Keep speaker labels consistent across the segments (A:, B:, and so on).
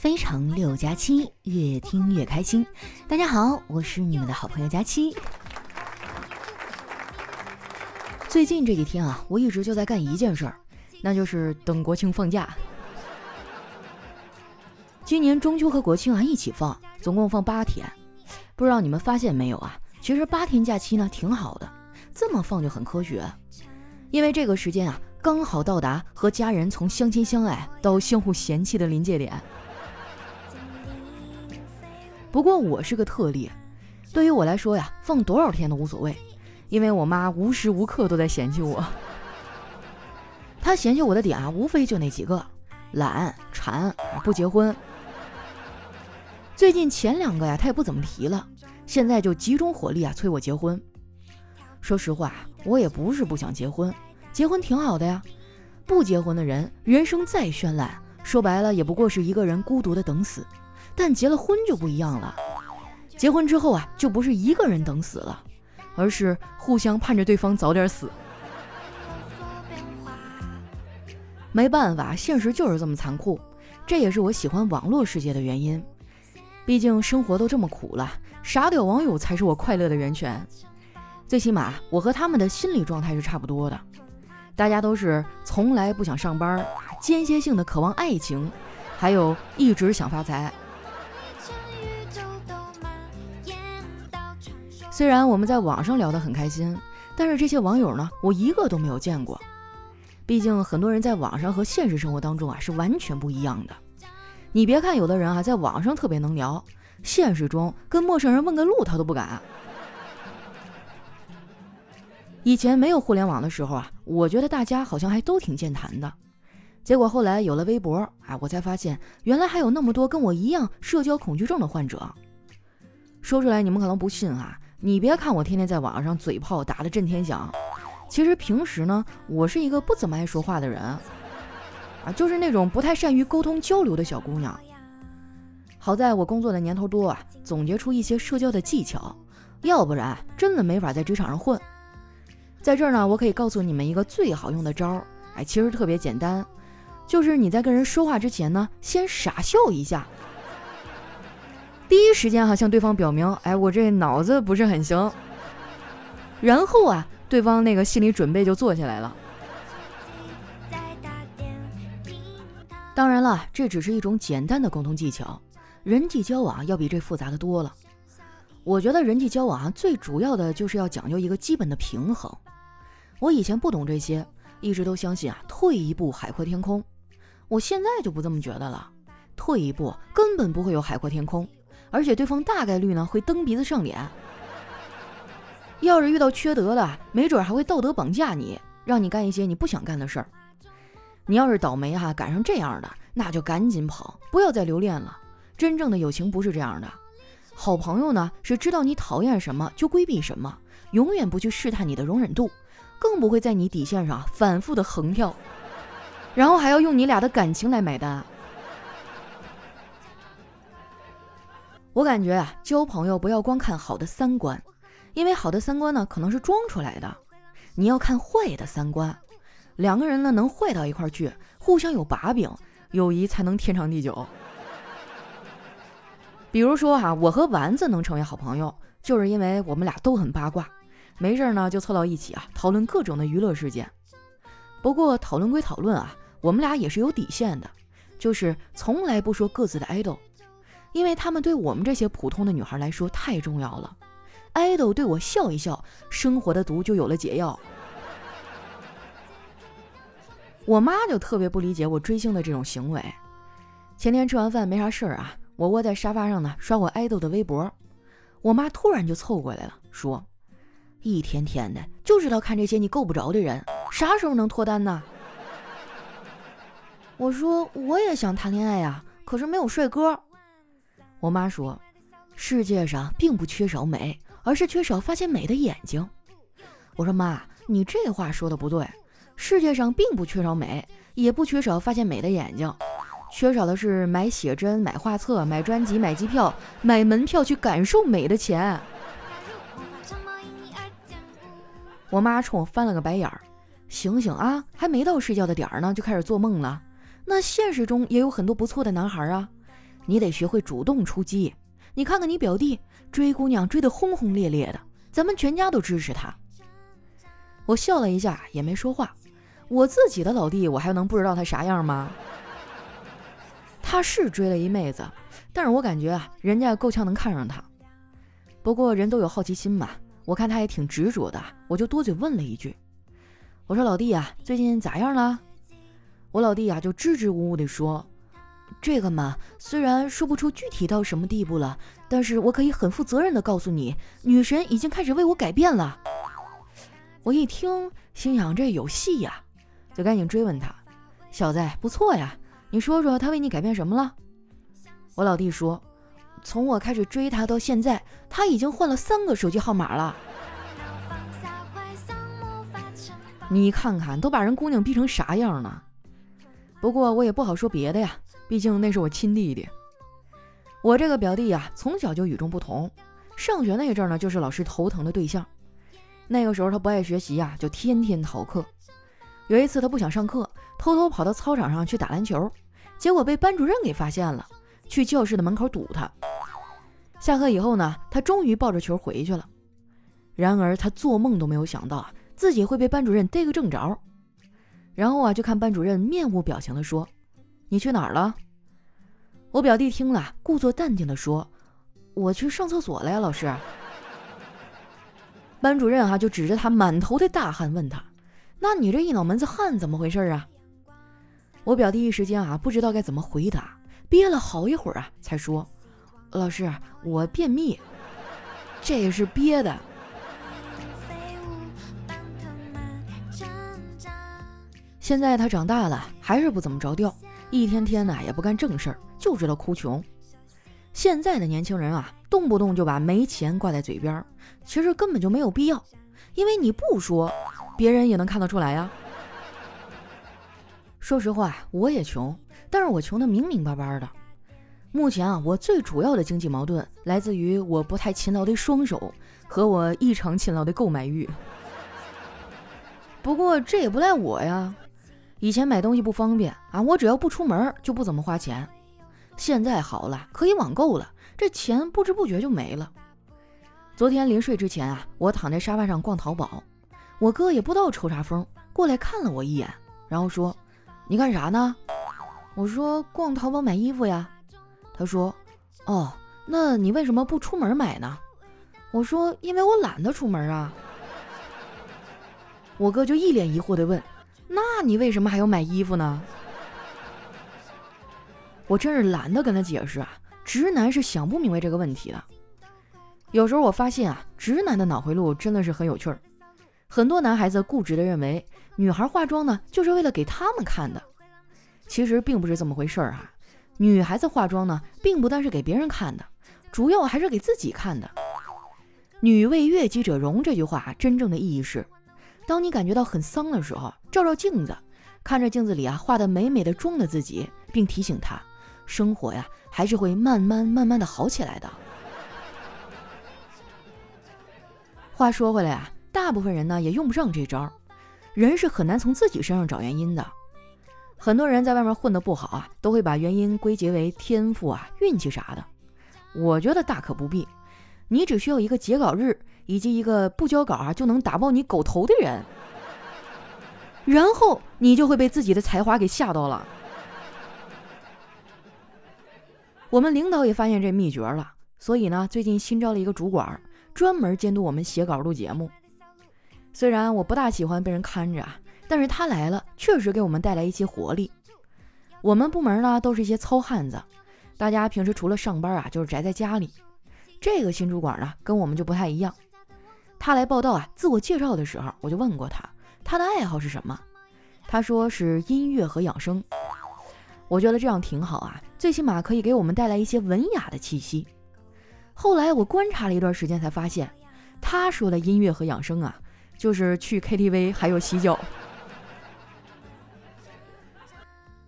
A: 非常六加七，越听越开心。大家好，我是你们的好朋友佳期。最近这几天啊，我一直就在干一件事儿，那就是等国庆放假。今年中秋和国庆啊一起放，总共放八天。不知道你们发现没有啊？其实八天假期呢挺好的，这么放就很科学。因为这个时间啊，刚好到达和家人从相亲相爱到相互嫌弃的临界点。不过我是个特例，对于我来说呀，放多少天都无所谓，因为我妈无时无刻都在嫌弃我。她嫌弃我的点啊，无非就那几个：懒、馋、不结婚。最近前两个呀，她也不怎么提了，现在就集中火力啊，催我结婚。说实话，我也不是不想结婚，结婚挺好的呀。不结婚的人，人生再绚烂，说白了也不过是一个人孤独的等死。但结了婚就不一样了，结婚之后啊，就不是一个人等死了，而是互相盼着对方早点死。没办法，现实就是这么残酷，这也是我喜欢网络世界的原因。毕竟生活都这么苦了，傻屌网友才是我快乐的源泉。最起码我和他们的心理状态是差不多的，大家都是从来不想上班，间歇性的渴望爱情，还有一直想发财。虽然我们在网上聊得很开心，但是这些网友呢，我一个都没有见过。毕竟很多人在网上和现实生活当中啊是完全不一样的。你别看有的人啊在网上特别能聊，现实中跟陌生人问个路他都不敢。以前没有互联网的时候啊，我觉得大家好像还都挺健谈的。结果后来有了微博啊，我才发现原来还有那么多跟我一样社交恐惧症的患者。说出来你们可能不信啊。你别看我天天在网上嘴炮打得震天响，其实平时呢，我是一个不怎么爱说话的人，啊，就是那种不太善于沟通交流的小姑娘。好在我工作的年头多啊，总结出一些社交的技巧，要不然真的没法在职场上混。在这儿呢，我可以告诉你们一个最好用的招儿，哎，其实特别简单，就是你在跟人说话之前呢，先傻笑一下。第一时间哈向对方表明，哎，我这脑子不是很行。然后啊，对方那个心理准备就做下来了。当然了，这只是一种简单的沟通技巧，人际交往要比这复杂的多了。我觉得人际交往啊，最主要的就是要讲究一个基本的平衡。我以前不懂这些，一直都相信啊，退一步海阔天空。我现在就不这么觉得了，退一步根本不会有海阔天空。而且对方大概率呢会蹬鼻子上脸，要是遇到缺德的，没准还会道德绑架你，让你干一些你不想干的事儿。你要是倒霉哈，赶上这样的，那就赶紧跑，不要再留恋了。真正的友情不是这样的，好朋友呢是知道你讨厌什么就规避什么，永远不去试探你的容忍度，更不会在你底线上反复的横跳，然后还要用你俩的感情来买单。我感觉啊，交朋友不要光看好的三观，因为好的三观呢可能是装出来的。你要看坏的三观，两个人呢能坏到一块去，互相有把柄，友谊才能天长地久。比如说哈，我和丸子能成为好朋友，就是因为我们俩都很八卦，没事呢就凑到一起啊讨论各种的娱乐事件。不过讨论归讨论啊，我们俩也是有底线的，就是从来不说各自的爱豆。因为他们对我们这些普通的女孩来说太重要了，idol 对我笑一笑，生活的毒就有了解药。我妈就特别不理解我追星的这种行为。前天吃完饭没啥事儿啊，我窝在沙发上呢刷我 idol 的微博，我妈突然就凑过来了，说：“一天天的就知道看这些你够不着的人，啥时候能脱单呢？” 我说：“我也想谈恋爱呀，可是没有帅哥。”我妈说：“世界上并不缺少美，而是缺少发现美的眼睛。”我说：“妈，你这话说的不对。世界上并不缺少美，也不缺少发现美的眼睛，缺少的是买写真、买画册、买专辑、买机票、买门票去感受美的钱。”我妈冲我翻了个白眼儿：“醒醒啊，还没到睡觉的点儿呢，就开始做梦了。那现实中也有很多不错的男孩啊。”你得学会主动出击。你看看你表弟追姑娘追得轰轰烈烈的，咱们全家都支持他。”我笑了一下，也没说话。我自己的老弟，我还能不知道他啥样吗？他是追了一妹子，但是我感觉啊，人家够呛能看上他。不过人都有好奇心嘛，我看他也挺执着的，我就多嘴问了一句：“我说老弟啊，最近咋样了？”我老弟呀就支支吾吾地说：“这个嘛，虽然说不出具体到什么地步了，但是我可以很负责任的告诉你，女神已经开始为我改变了。”我一听，心想这有戏呀。就赶紧追问他，小子不错呀，你说说他为你改变什么了？我老弟说，从我开始追他到现在，他已经换了三个手机号码了。你看看，都把人姑娘逼成啥样了？不过我也不好说别的呀，毕竟那是我亲弟弟。我这个表弟呀，从小就与众不同，上学那阵呢，就是老师头疼的对象。那个时候他不爱学习呀，就天天逃课。有一次，他不想上课，偷偷跑到操场上去打篮球，结果被班主任给发现了，去教室的门口堵他。下课以后呢，他终于抱着球回去了。然而他做梦都没有想到啊，自己会被班主任逮个正着。然后啊，就看班主任面无表情地说：“你去哪儿了？”我表弟听了，故作淡定地说：“我去上厕所了呀，老师。”班主任哈就指着他满头的大汗问他。那你这一脑门子汗怎么回事啊？我表弟一时间啊不知道该怎么回答，憋了好一会儿啊才说：“老师，我便秘，这也是憋的。”现在他长大了，还是不怎么着调，一天天的也不干正事儿，就知道哭穷。现在的年轻人啊，动不动就把没钱挂在嘴边，其实根本就没有必要，因为你不说。别人也能看得出来呀。说实话，我也穷，但是我穷的明明白白的。目前啊，我最主要的经济矛盾来自于我不太勤劳的双手和我异常勤劳的购买欲。不过这也不赖我呀，以前买东西不方便啊，我只要不出门就不怎么花钱。现在好了，可以网购了，这钱不知不觉就没了。昨天临睡之前啊，我躺在沙发上逛淘宝。我哥也不知道抽啥风，过来看了我一眼，然后说：“你干啥呢？”我说：“逛淘宝买衣服呀。”他说：“哦，那你为什么不出门买呢？”我说：“因为我懒得出门啊。”我哥就一脸疑惑地问：“那你为什么还要买衣服呢？”我真是懒得跟他解释啊，直男是想不明白这个问题的。有时候我发现啊，直男的脑回路真的是很有趣儿。很多男孩子固执地认为，女孩化妆呢，就是为了给他们看的。其实并不是这么回事儿啊。女孩子化妆呢，并不单是给别人看的，主要还是给自己看的。“女为悦己者容”这句话真正的意义是：当你感觉到很丧的时候，照照镜子，看着镜子里啊画的美美的妆的自己，并提醒他，生活呀还是会慢慢慢慢的好起来的。话说回来啊。大部分人呢也用不上这招，人是很难从自己身上找原因的。很多人在外面混得不好啊，都会把原因归结为天赋啊、运气啥的。我觉得大可不必，你只需要一个截稿日以及一个不交稿啊就能打爆你狗头的人，然后你就会被自己的才华给吓到了。我们领导也发现这秘诀了，所以呢，最近新招了一个主管，专门监督我们写稿录节目。虽然我不大喜欢被人看着啊，但是他来了，确实给我们带来一些活力。我们部门呢，都是一些糙汉子，大家平时除了上班啊，就是宅在家里。这个新主管呢，跟我们就不太一样。他来报道啊，自我介绍的时候，我就问过他，他的爱好是什么？他说是音乐和养生。我觉得这样挺好啊，最起码可以给我们带来一些文雅的气息。后来我观察了一段时间，才发现，他说的音乐和养生啊。就是去 KTV 还有洗脚，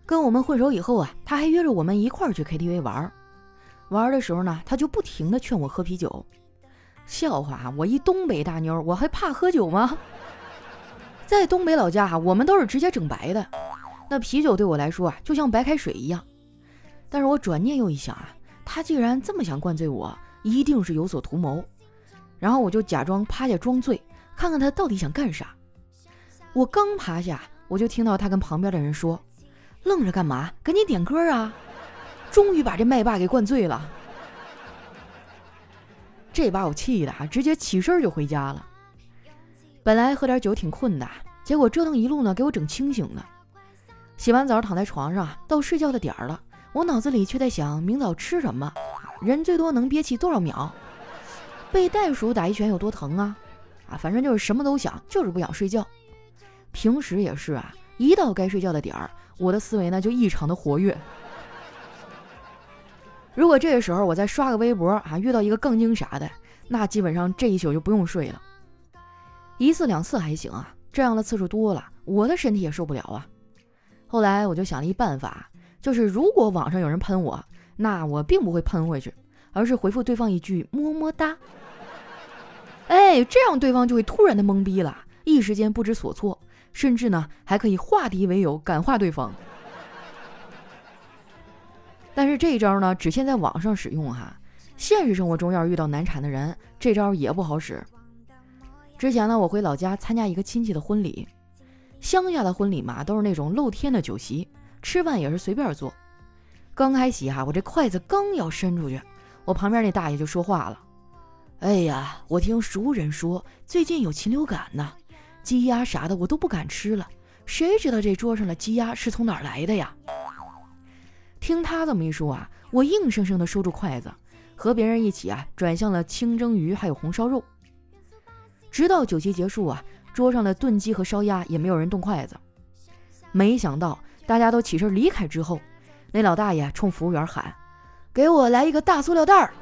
A: 跟我们混熟以后啊，他还约着我们一块儿去 KTV 玩。玩的时候呢，他就不停的劝我喝啤酒。笑话，我一东北大妞，我还怕喝酒吗？在东北老家，我们都是直接整白的。那啤酒对我来说啊，就像白开水一样。但是我转念又一想啊，他既然这么想灌醉我，一定是有所图谋。然后我就假装趴下装醉，看看他到底想干啥。我刚趴下，我就听到他跟旁边的人说：“愣着干嘛？赶紧点歌啊！”终于把这麦霸给灌醉了。这把我气的啊，直接起身就回家了。本来喝点酒挺困的，结果折腾一路呢，给我整清醒了。洗完澡躺在床上，到睡觉的点儿了。我脑子里却在想，明早吃什么？人最多能憋气多少秒？被袋鼠打一拳有多疼啊？啊，反正就是什么都想，就是不想睡觉。平时也是啊，一到该睡觉的点儿，我的思维呢就异常的活跃。如果这个时候我再刷个微博啊，遇到一个更精啥的，那基本上这一宿就不用睡了。一次两次还行啊，这样的次数多了，我的身体也受不了啊。后来我就想了一办法。就是如果网上有人喷我，那我并不会喷回去，而是回复对方一句么么哒。哎，这样对方就会突然的懵逼了，一时间不知所措，甚至呢还可以化敌为友，感化对方。但是这一招呢，只限在网上使用哈，现实生活中要是遇到难缠的人，这招也不好使。之前呢，我回老家参加一个亲戚的婚礼，乡下的婚礼嘛，都是那种露天的酒席。吃饭也是随便坐，刚开席哈，我这筷子刚要伸出去，我旁边那大爷就说话了：“哎呀，我听熟人说最近有禽流感呢，鸡鸭啥的我都不敢吃了，谁知道这桌上的鸡鸭是从哪儿来的呀？”听他这么一说啊，我硬生生的收住筷子，和别人一起啊转向了清蒸鱼还有红烧肉，直到酒席结束啊，桌上的炖鸡和烧鸭也没有人动筷子，没想到。大家都起身离开之后，那老大爷冲服务员喊：“给我来一个大塑料袋儿。”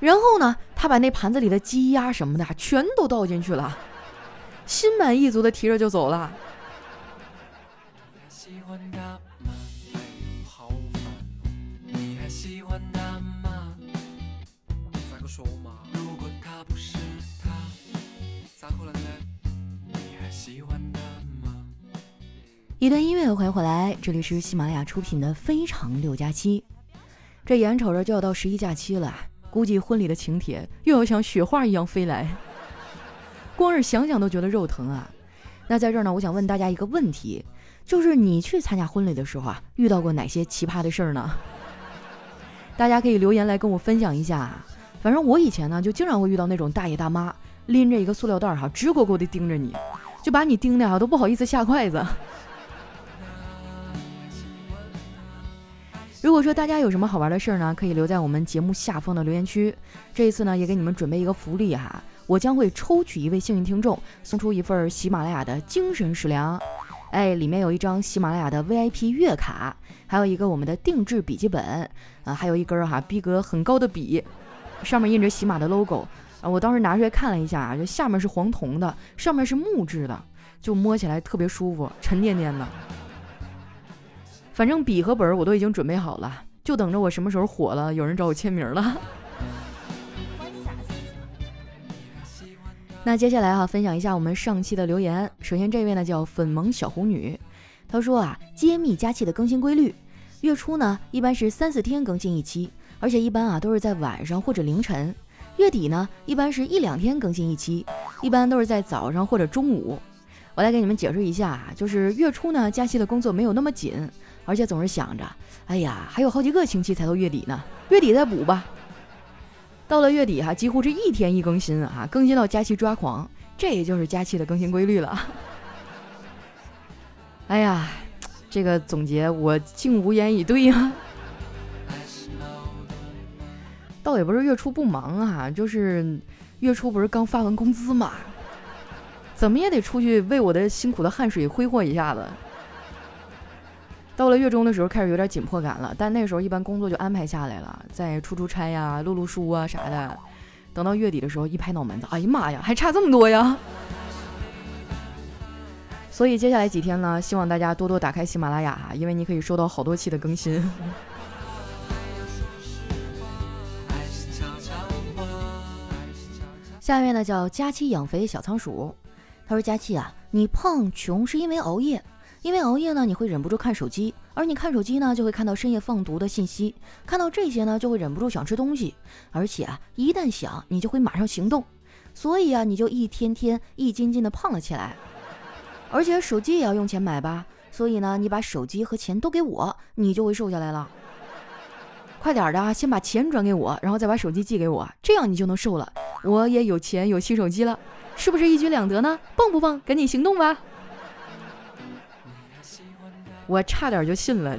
A: 然后呢，他把那盘子里的鸡鸭什么的全都倒进去了，心满意足的提着就走了。一段音乐，欢迎回来，这里是喜马拉雅出品的《非常六加七》。这眼瞅着就要到十一假期了，估计婚礼的请帖又要像雪花一样飞来，光是想想都觉得肉疼啊！那在这儿呢，我想问大家一个问题，就是你去参加婚礼的时候啊，遇到过哪些奇葩的事儿呢？大家可以留言来跟我分享一下。反正我以前呢，就经常会遇到那种大爷大妈拎着一个塑料袋哈，直勾勾的盯着你，就把你盯的哈都不好意思下筷子。如果说大家有什么好玩的事儿呢，可以留在我们节目下方的留言区。这一次呢，也给你们准备一个福利哈，我将会抽取一位幸运听众，送出一份喜马拉雅的精神食粮。哎，里面有一张喜马拉雅的 VIP 月卡，还有一个我们的定制笔记本啊，还有一根哈逼格很高的笔，上面印着喜马的 logo 啊。我当时拿出来看了一下啊，就下面是黄铜的，上面是木质的，就摸起来特别舒服，沉甸甸的。反正笔和本儿我都已经准备好了，就等着我什么时候火了，有人找我签名了。那接下来哈，分享一下我们上期的留言。首先这位呢叫粉萌小红女，她说啊，揭秘佳期的更新规律：月初呢一般是三四天更新一期，而且一般啊都是在晚上或者凌晨；月底呢一般是一两天更新一期，一般都是在早上或者中午。我来给你们解释一下啊，就是月初呢佳期的工作没有那么紧。而且总是想着，哎呀，还有好几个星期才到月底呢，月底再补吧。到了月底哈，几乎是一天一更新啊，更新到佳期抓狂，这也就是佳期的更新规律了。哎呀，这个总结我竟无言以对啊。倒也不是月初不忙啊，就是月初不是刚发完工资嘛，怎么也得出去为我的辛苦的汗水挥霍一下子。到了月中的时候，开始有点紧迫感了，但那时候一般工作就安排下来了，再出出差呀、录录书啊啥的。等到月底的时候，一拍脑门子，哎呀妈呀，还差这么多呀！所以接下来几天呢，希望大家多多打开喜马拉雅，因为你可以收到好多期的更新。下面呢叫佳期养肥小仓鼠，他说：“佳期啊，你胖穷是因为熬夜。”因为熬夜呢，你会忍不住看手机，而你看手机呢，就会看到深夜放毒的信息，看到这些呢，就会忍不住想吃东西，而且啊，一旦想，你就会马上行动，所以啊，你就一天天一斤斤的胖了起来。而且手机也要用钱买吧，所以呢，你把手机和钱都给我，你就会瘦下来了。快点的啊，先把钱转给我，然后再把手机寄给我，这样你就能瘦了，我也有钱有新手机了，是不是一举两得呢？棒不棒？赶紧行动吧！我差点就信了。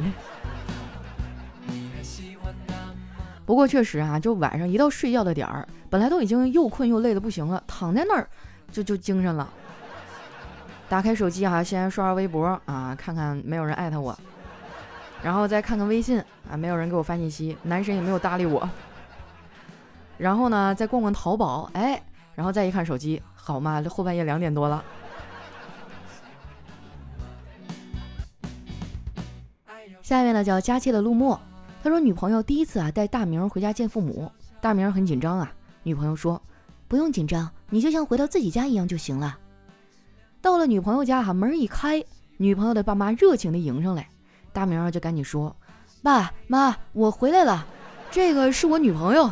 A: 不过确实啊，就晚上一到睡觉的点儿，本来都已经又困又累的不行了，躺在那儿就就精神了。打开手机哈，先刷刷微博啊，看看没有人艾特我，然后再看看微信啊，没有人给我发信息，男神也没有搭理我。然后呢，再逛逛淘宝，哎，然后再一看手机，好嘛，后半夜两点多了。下面呢叫佳期的陆墨，他说女朋友第一次啊带大明回家见父母，大明很紧张啊。女朋友说不用紧张，你就像回到自己家一样就行了。到了女朋友家哈，门一开，女朋友的爸妈热情的迎上来，大明就赶紧说爸妈我回来了，这个是我女朋友。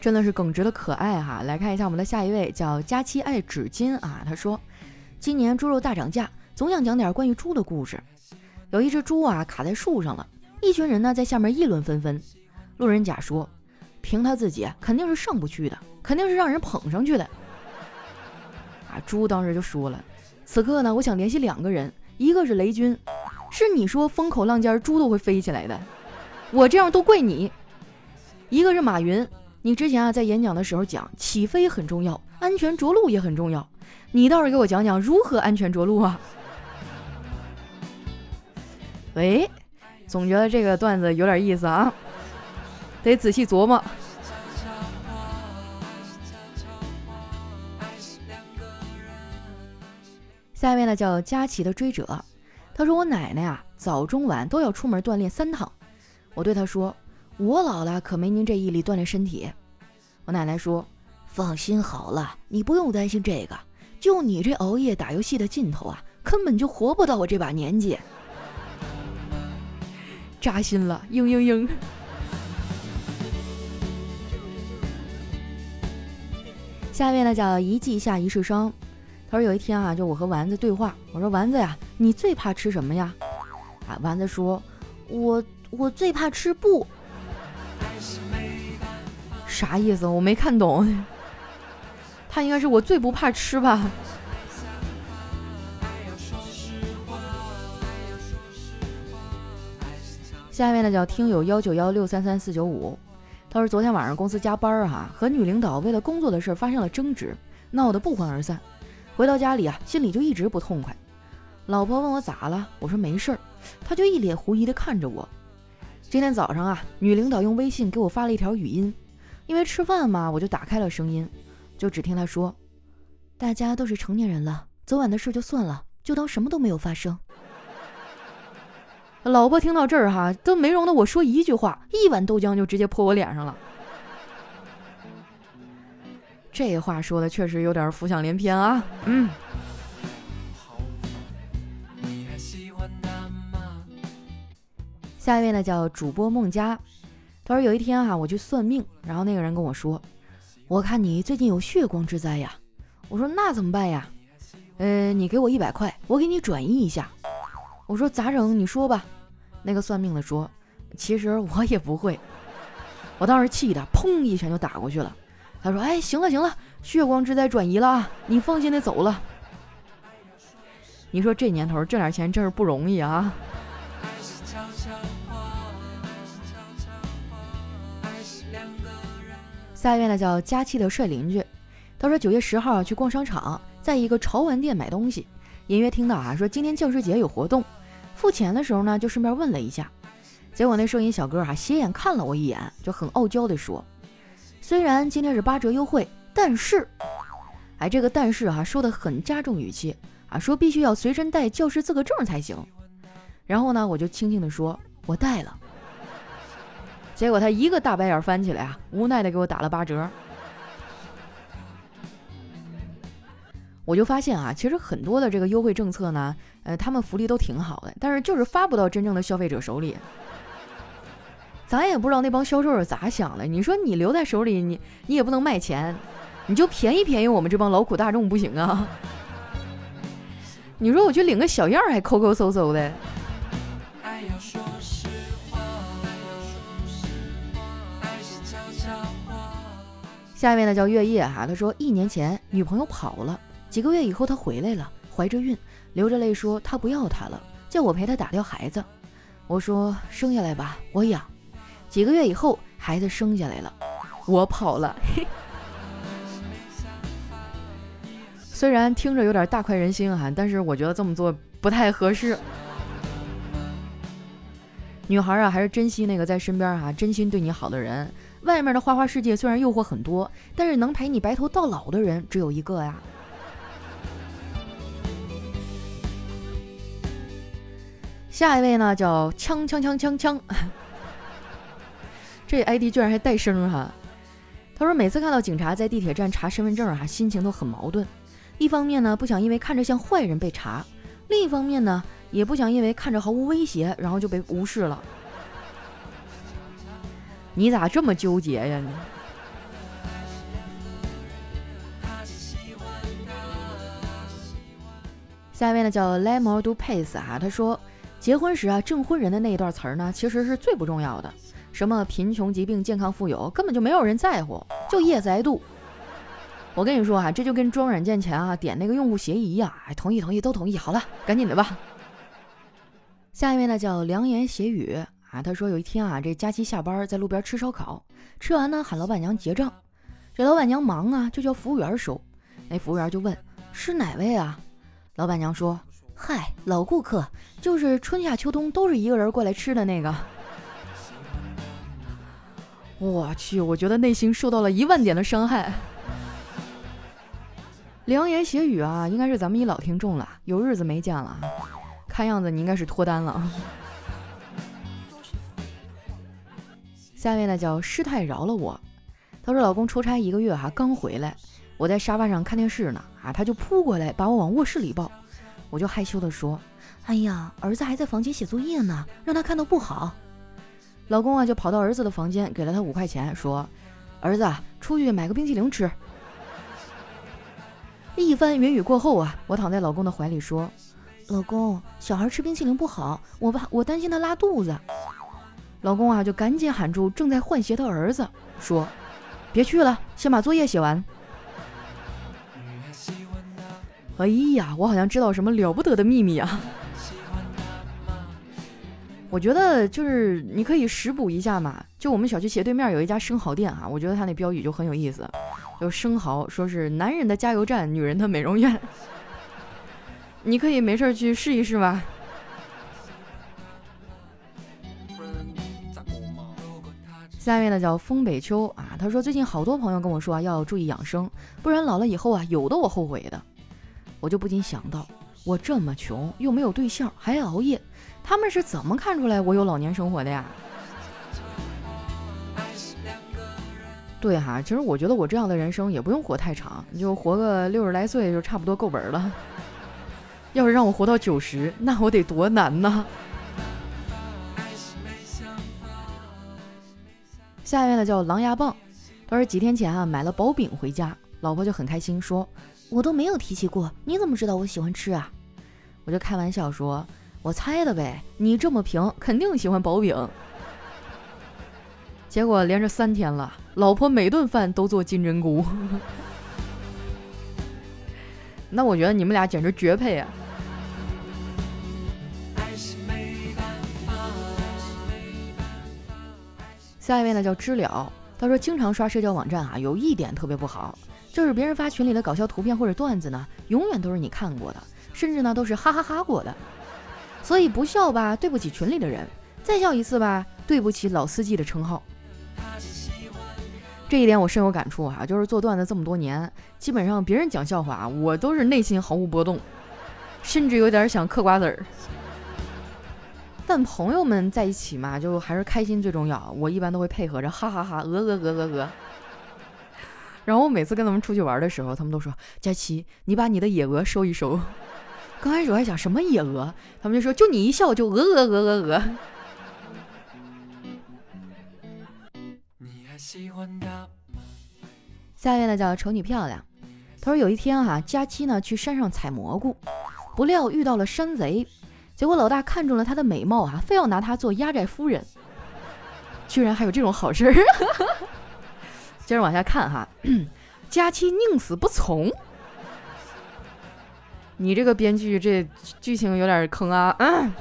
A: 真的是耿直的可爱哈。来看一下我们的下一位叫佳期爱纸巾啊，他说。今年猪肉大涨价，总想讲点关于猪的故事。有一只猪啊卡在树上了，一群人呢在下面议论纷纷。路人甲说：“凭他自己肯定是上不去的，肯定是让人捧上去的。”啊，猪当时就说了：“此刻呢，我想联系两个人，一个是雷军，是你说风口浪尖猪都会飞起来的，我这样都怪你；一个是马云，你之前啊在演讲的时候讲起飞很重要，安全着陆也很重要。”你倒是给我讲讲如何安全着陆啊？喂，总觉得这个段子有点意思啊，得仔细琢磨。下面呢叫佳琪的追者，他说我奶奶啊早中晚都要出门锻炼三趟，我对他说我老了可没您这毅力锻炼身体。我奶奶说放心好了，你不用担心这个。就你这熬夜打游戏的劲头啊，根本就活不到我这把年纪，扎心了，嘤嘤嘤。下面呢叫一季下一世伤，他说有一天啊，就我和丸子对话，我说丸子呀，你最怕吃什么呀？啊，丸子说，我我最怕吃布，啥意思？我没看懂。他应该是我最不怕吃吧。下面呢叫听友幺九幺六三三四九五，他说昨天晚上公司加班啊，和女领导为了工作的事发生了争执，闹得不欢而散。回到家里啊，心里就一直不痛快。老婆问我咋了，我说没事儿，他就一脸狐疑的看着我。今天早上啊，女领导用微信给我发了一条语音，因为吃饭嘛，我就打开了声音。就只听他说：“大家都是成年人了，昨晚的事就算了，就当什么都没有发生。”老婆听到这儿哈，都没容得我说一句话，一碗豆浆就直接泼我脸上了。这话说的确实有点浮想联翩啊。嗯。下一位呢叫主播孟佳，他说有一天哈，我去算命，然后那个人跟我说。我看你最近有血光之灾呀，我说那怎么办呀？呃，你给我一百块，我给你转移一下。我说咋整？你说吧。那个算命的说，其实我也不会。我当时气的，砰一拳就打过去了。他说，哎，行了行了，血光之灾转移了啊，你放心的走了。你说这年头挣点钱真是不容易啊。下一位呢叫佳期的帅邻居，他说九月十号去逛商场，在一个潮玩店买东西，隐约听到啊说今天教师节有活动，付钱的时候呢就顺便问了一下，结果那收银小哥哈斜眼看了我一眼，就很傲娇的说，虽然今天是八折优惠，但是，哎这个但是哈说的很加重语气啊，说必须要随身带教师资格证才行，然后呢我就轻轻的说，我带了。结果他一个大白眼翻起来啊，无奈的给我打了八折。我就发现啊，其实很多的这个优惠政策呢，呃，他们福利都挺好的，但是就是发不到真正的消费者手里。咱也不知道那帮销售是咋想的。你说你留在手里，你你也不能卖钱，你就便宜便宜我们这帮劳苦大众不行啊？你说我去领个小样还抠抠搜搜的。下一位呢叫月夜哈，他说一年前女朋友跑了，几个月以后他回来了，怀着孕，流着泪说他不要他了，叫我陪他打掉孩子。我说生下来吧，我养。几个月以后孩子生下来了，我跑了。虽然听着有点大快人心哈，但是我觉得这么做不太合适。女孩啊，还是珍惜那个在身边哈，真心对你好的人。外面的花花世界虽然诱惑很多，但是能陪你白头到老的人只有一个呀。下一位呢，叫枪枪枪枪枪，这 ID 居然还带声哈。他说每次看到警察在地铁站查身份证哈，心情都很矛盾。一方面呢，不想因为看着像坏人被查；另一方面呢，也不想因为看着毫无威胁，然后就被无视了。你咋这么纠结呀？你下一位呢叫 Lemon Do Pace 啊，他说结婚时啊证婚人的那一段词儿呢，其实是最不重要的。什么贫穷、疾病、健康、富有，根本就没有人在乎，就 Yes I do。我跟你说啊，这就跟装软件前啊点那个用户协议一样，哎，同意同意都同意，好了，赶紧的吧。下一位呢叫良言邪语。啊，他说有一天啊，这佳琪下班在路边吃烧烤，吃完呢喊老板娘结账，这老板娘忙啊，就叫服务员收。那服务员就问是哪位啊？老板娘说：嗨，老顾客，就是春夏秋冬都是一个人过来吃的那个。我去，我觉得内心受到了一万点的伤害。良言邪语啊，应该是咱们一老听众了，有日子没见了，看样子你应该是脱单了。下面呢叫师太饶了我，她说老公出差一个月哈刚回来，我在沙发上看电视呢啊，他就扑过来把我往卧室里抱，我就害羞的说，哎呀儿子还在房间写作业呢，让他看到不好。老公啊就跑到儿子的房间给了他五块钱，说儿子出去买个冰淇淋吃。一番云雨过后啊，我躺在老公的怀里说，老公小孩吃冰淇淋不好，我怕我担心他拉肚子。老公啊，就赶紧喊住正在换鞋的儿子，说：“别去了，先把作业写完。”哎呀，我好像知道什么了不得的秘密啊！我觉得就是你可以食补一下嘛。就我们小区斜对面有一家生蚝店啊，我觉得他那标语就很有意思，就生蚝说是男人的加油站，女人的美容院。你可以没事去试一试吧。下面呢叫风北秋啊，他说最近好多朋友跟我说啊，要注意养生，不然老了以后啊，有的我后悔的。我就不禁想到，我这么穷又没有对象，还熬夜，他们是怎么看出来我有老年生活的呀？对哈，其实我觉得我这样的人生也不用活太长，就活个六十来岁就差不多够本了。要是让我活到九十，那我得多难呐！下一位呢叫狼牙棒，他说几天前啊买了薄饼回家，老婆就很开心说，我都没有提起过，你怎么知道我喜欢吃啊？我就开玩笑说，我猜的呗，你这么平，肯定喜欢薄饼。结果连着三天了，老婆每顿饭都做金针菇。那我觉得你们俩简直绝配啊！下一位呢叫知了，他说经常刷社交网站啊，有一点特别不好，就是别人发群里的搞笑图片或者段子呢，永远都是你看过的，甚至呢都是哈哈哈过的，所以不笑吧，对不起群里的人；再笑一次吧，对不起老司机的称号。这一点我深有感触啊，就是做段子这么多年，基本上别人讲笑话，我都是内心毫无波动，甚至有点想嗑瓜子儿。但朋友们在一起嘛，就还是开心最重要。我一般都会配合着，哈哈哈，鹅鹅鹅鹅鹅。然后我每次跟他们出去玩的时候，他们都说：“佳琪，你把你的野鹅收一收。”刚开始我还想什么野鹅，他们就说：“就你一笑就鹅鹅鹅鹅鹅。”下一位呢叫丑女漂亮，他说有一天哈，佳期呢去山上采蘑菇，不料遇到了山贼，结果老大看中了她的美貌啊，非要拿她做压寨夫人，居然还有这种好事儿！接着往下看哈，佳期宁死不从，你这个编剧这剧情有点坑啊！嗯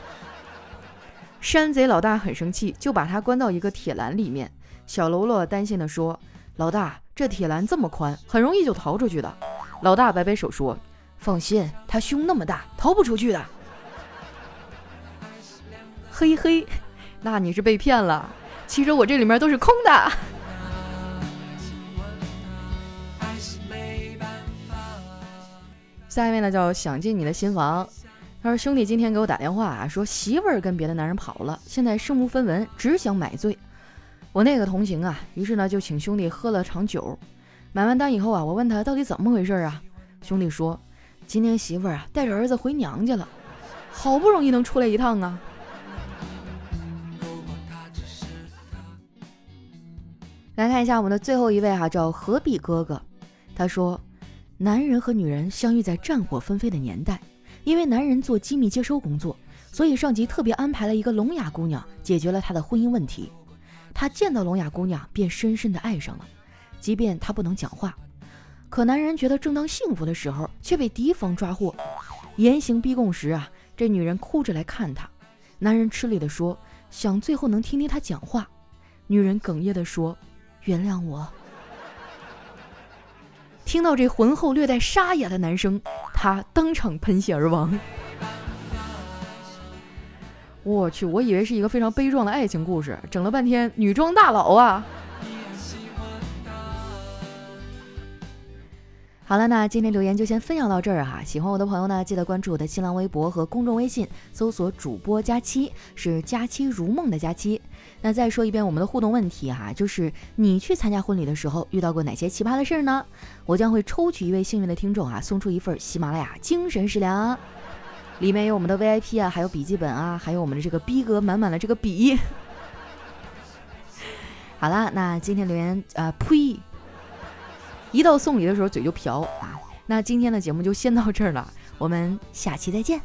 A: 山贼老大很生气，就把他关到一个铁栏里面。小喽啰担心地说：“老大，这铁栏这么宽，很容易就逃出去的。”老大摆摆手说：“放心，他胸那么大，逃不出去的。”嘿嘿，那你是被骗了。其实我这里面都是空的。下一位呢，叫想进你的新房。他说：“兄弟，今天给我打电话啊，说媳妇儿跟别的男人跑了，现在身无分文，只想买醉。”我那个同行啊，于是呢就请兄弟喝了场酒。买完单以后啊，我问他到底怎么回事啊？兄弟说，今天媳妇儿啊带着儿子回娘家了，好不容易能出来一趟啊。来看一下我们的最后一位哈，叫何必哥哥。他说，男人和女人相遇在战火纷飞的年代，因为男人做机密接收工作，所以上级特别安排了一个聋哑姑娘，解决了他的婚姻问题。他见到聋哑姑娘，便深深的爱上了，即便他不能讲话。可男人觉得正当幸福的时候，却被敌方抓获，严刑逼供时啊，这女人哭着来看他。男人吃力的说：“想最后能听听她讲话。”女人哽咽的说：“原谅我。”听到这浑厚略带沙哑的男声，他当场喷血而亡。我去，我以为是一个非常悲壮的爱情故事，整了半天女装大佬啊！好了，那今天留言就先分享到这儿哈。喜欢我的朋友呢，记得关注我的新浪微博和公众微信，搜索主播佳期，是佳期如梦的佳期。那再说一遍我们的互动问题哈，就是你去参加婚礼的时候遇到过哪些奇葩的事儿呢？我将会抽取一位幸运的听众啊，送出一份喜马拉雅精神食粮。里面有我们的 VIP 啊，还有笔记本啊，还有我们的这个逼格满满的这个笔。好了，那今天留言啊，呸！一到送礼的时候嘴就瓢。那今天的节目就先到这儿了，我们下期再见。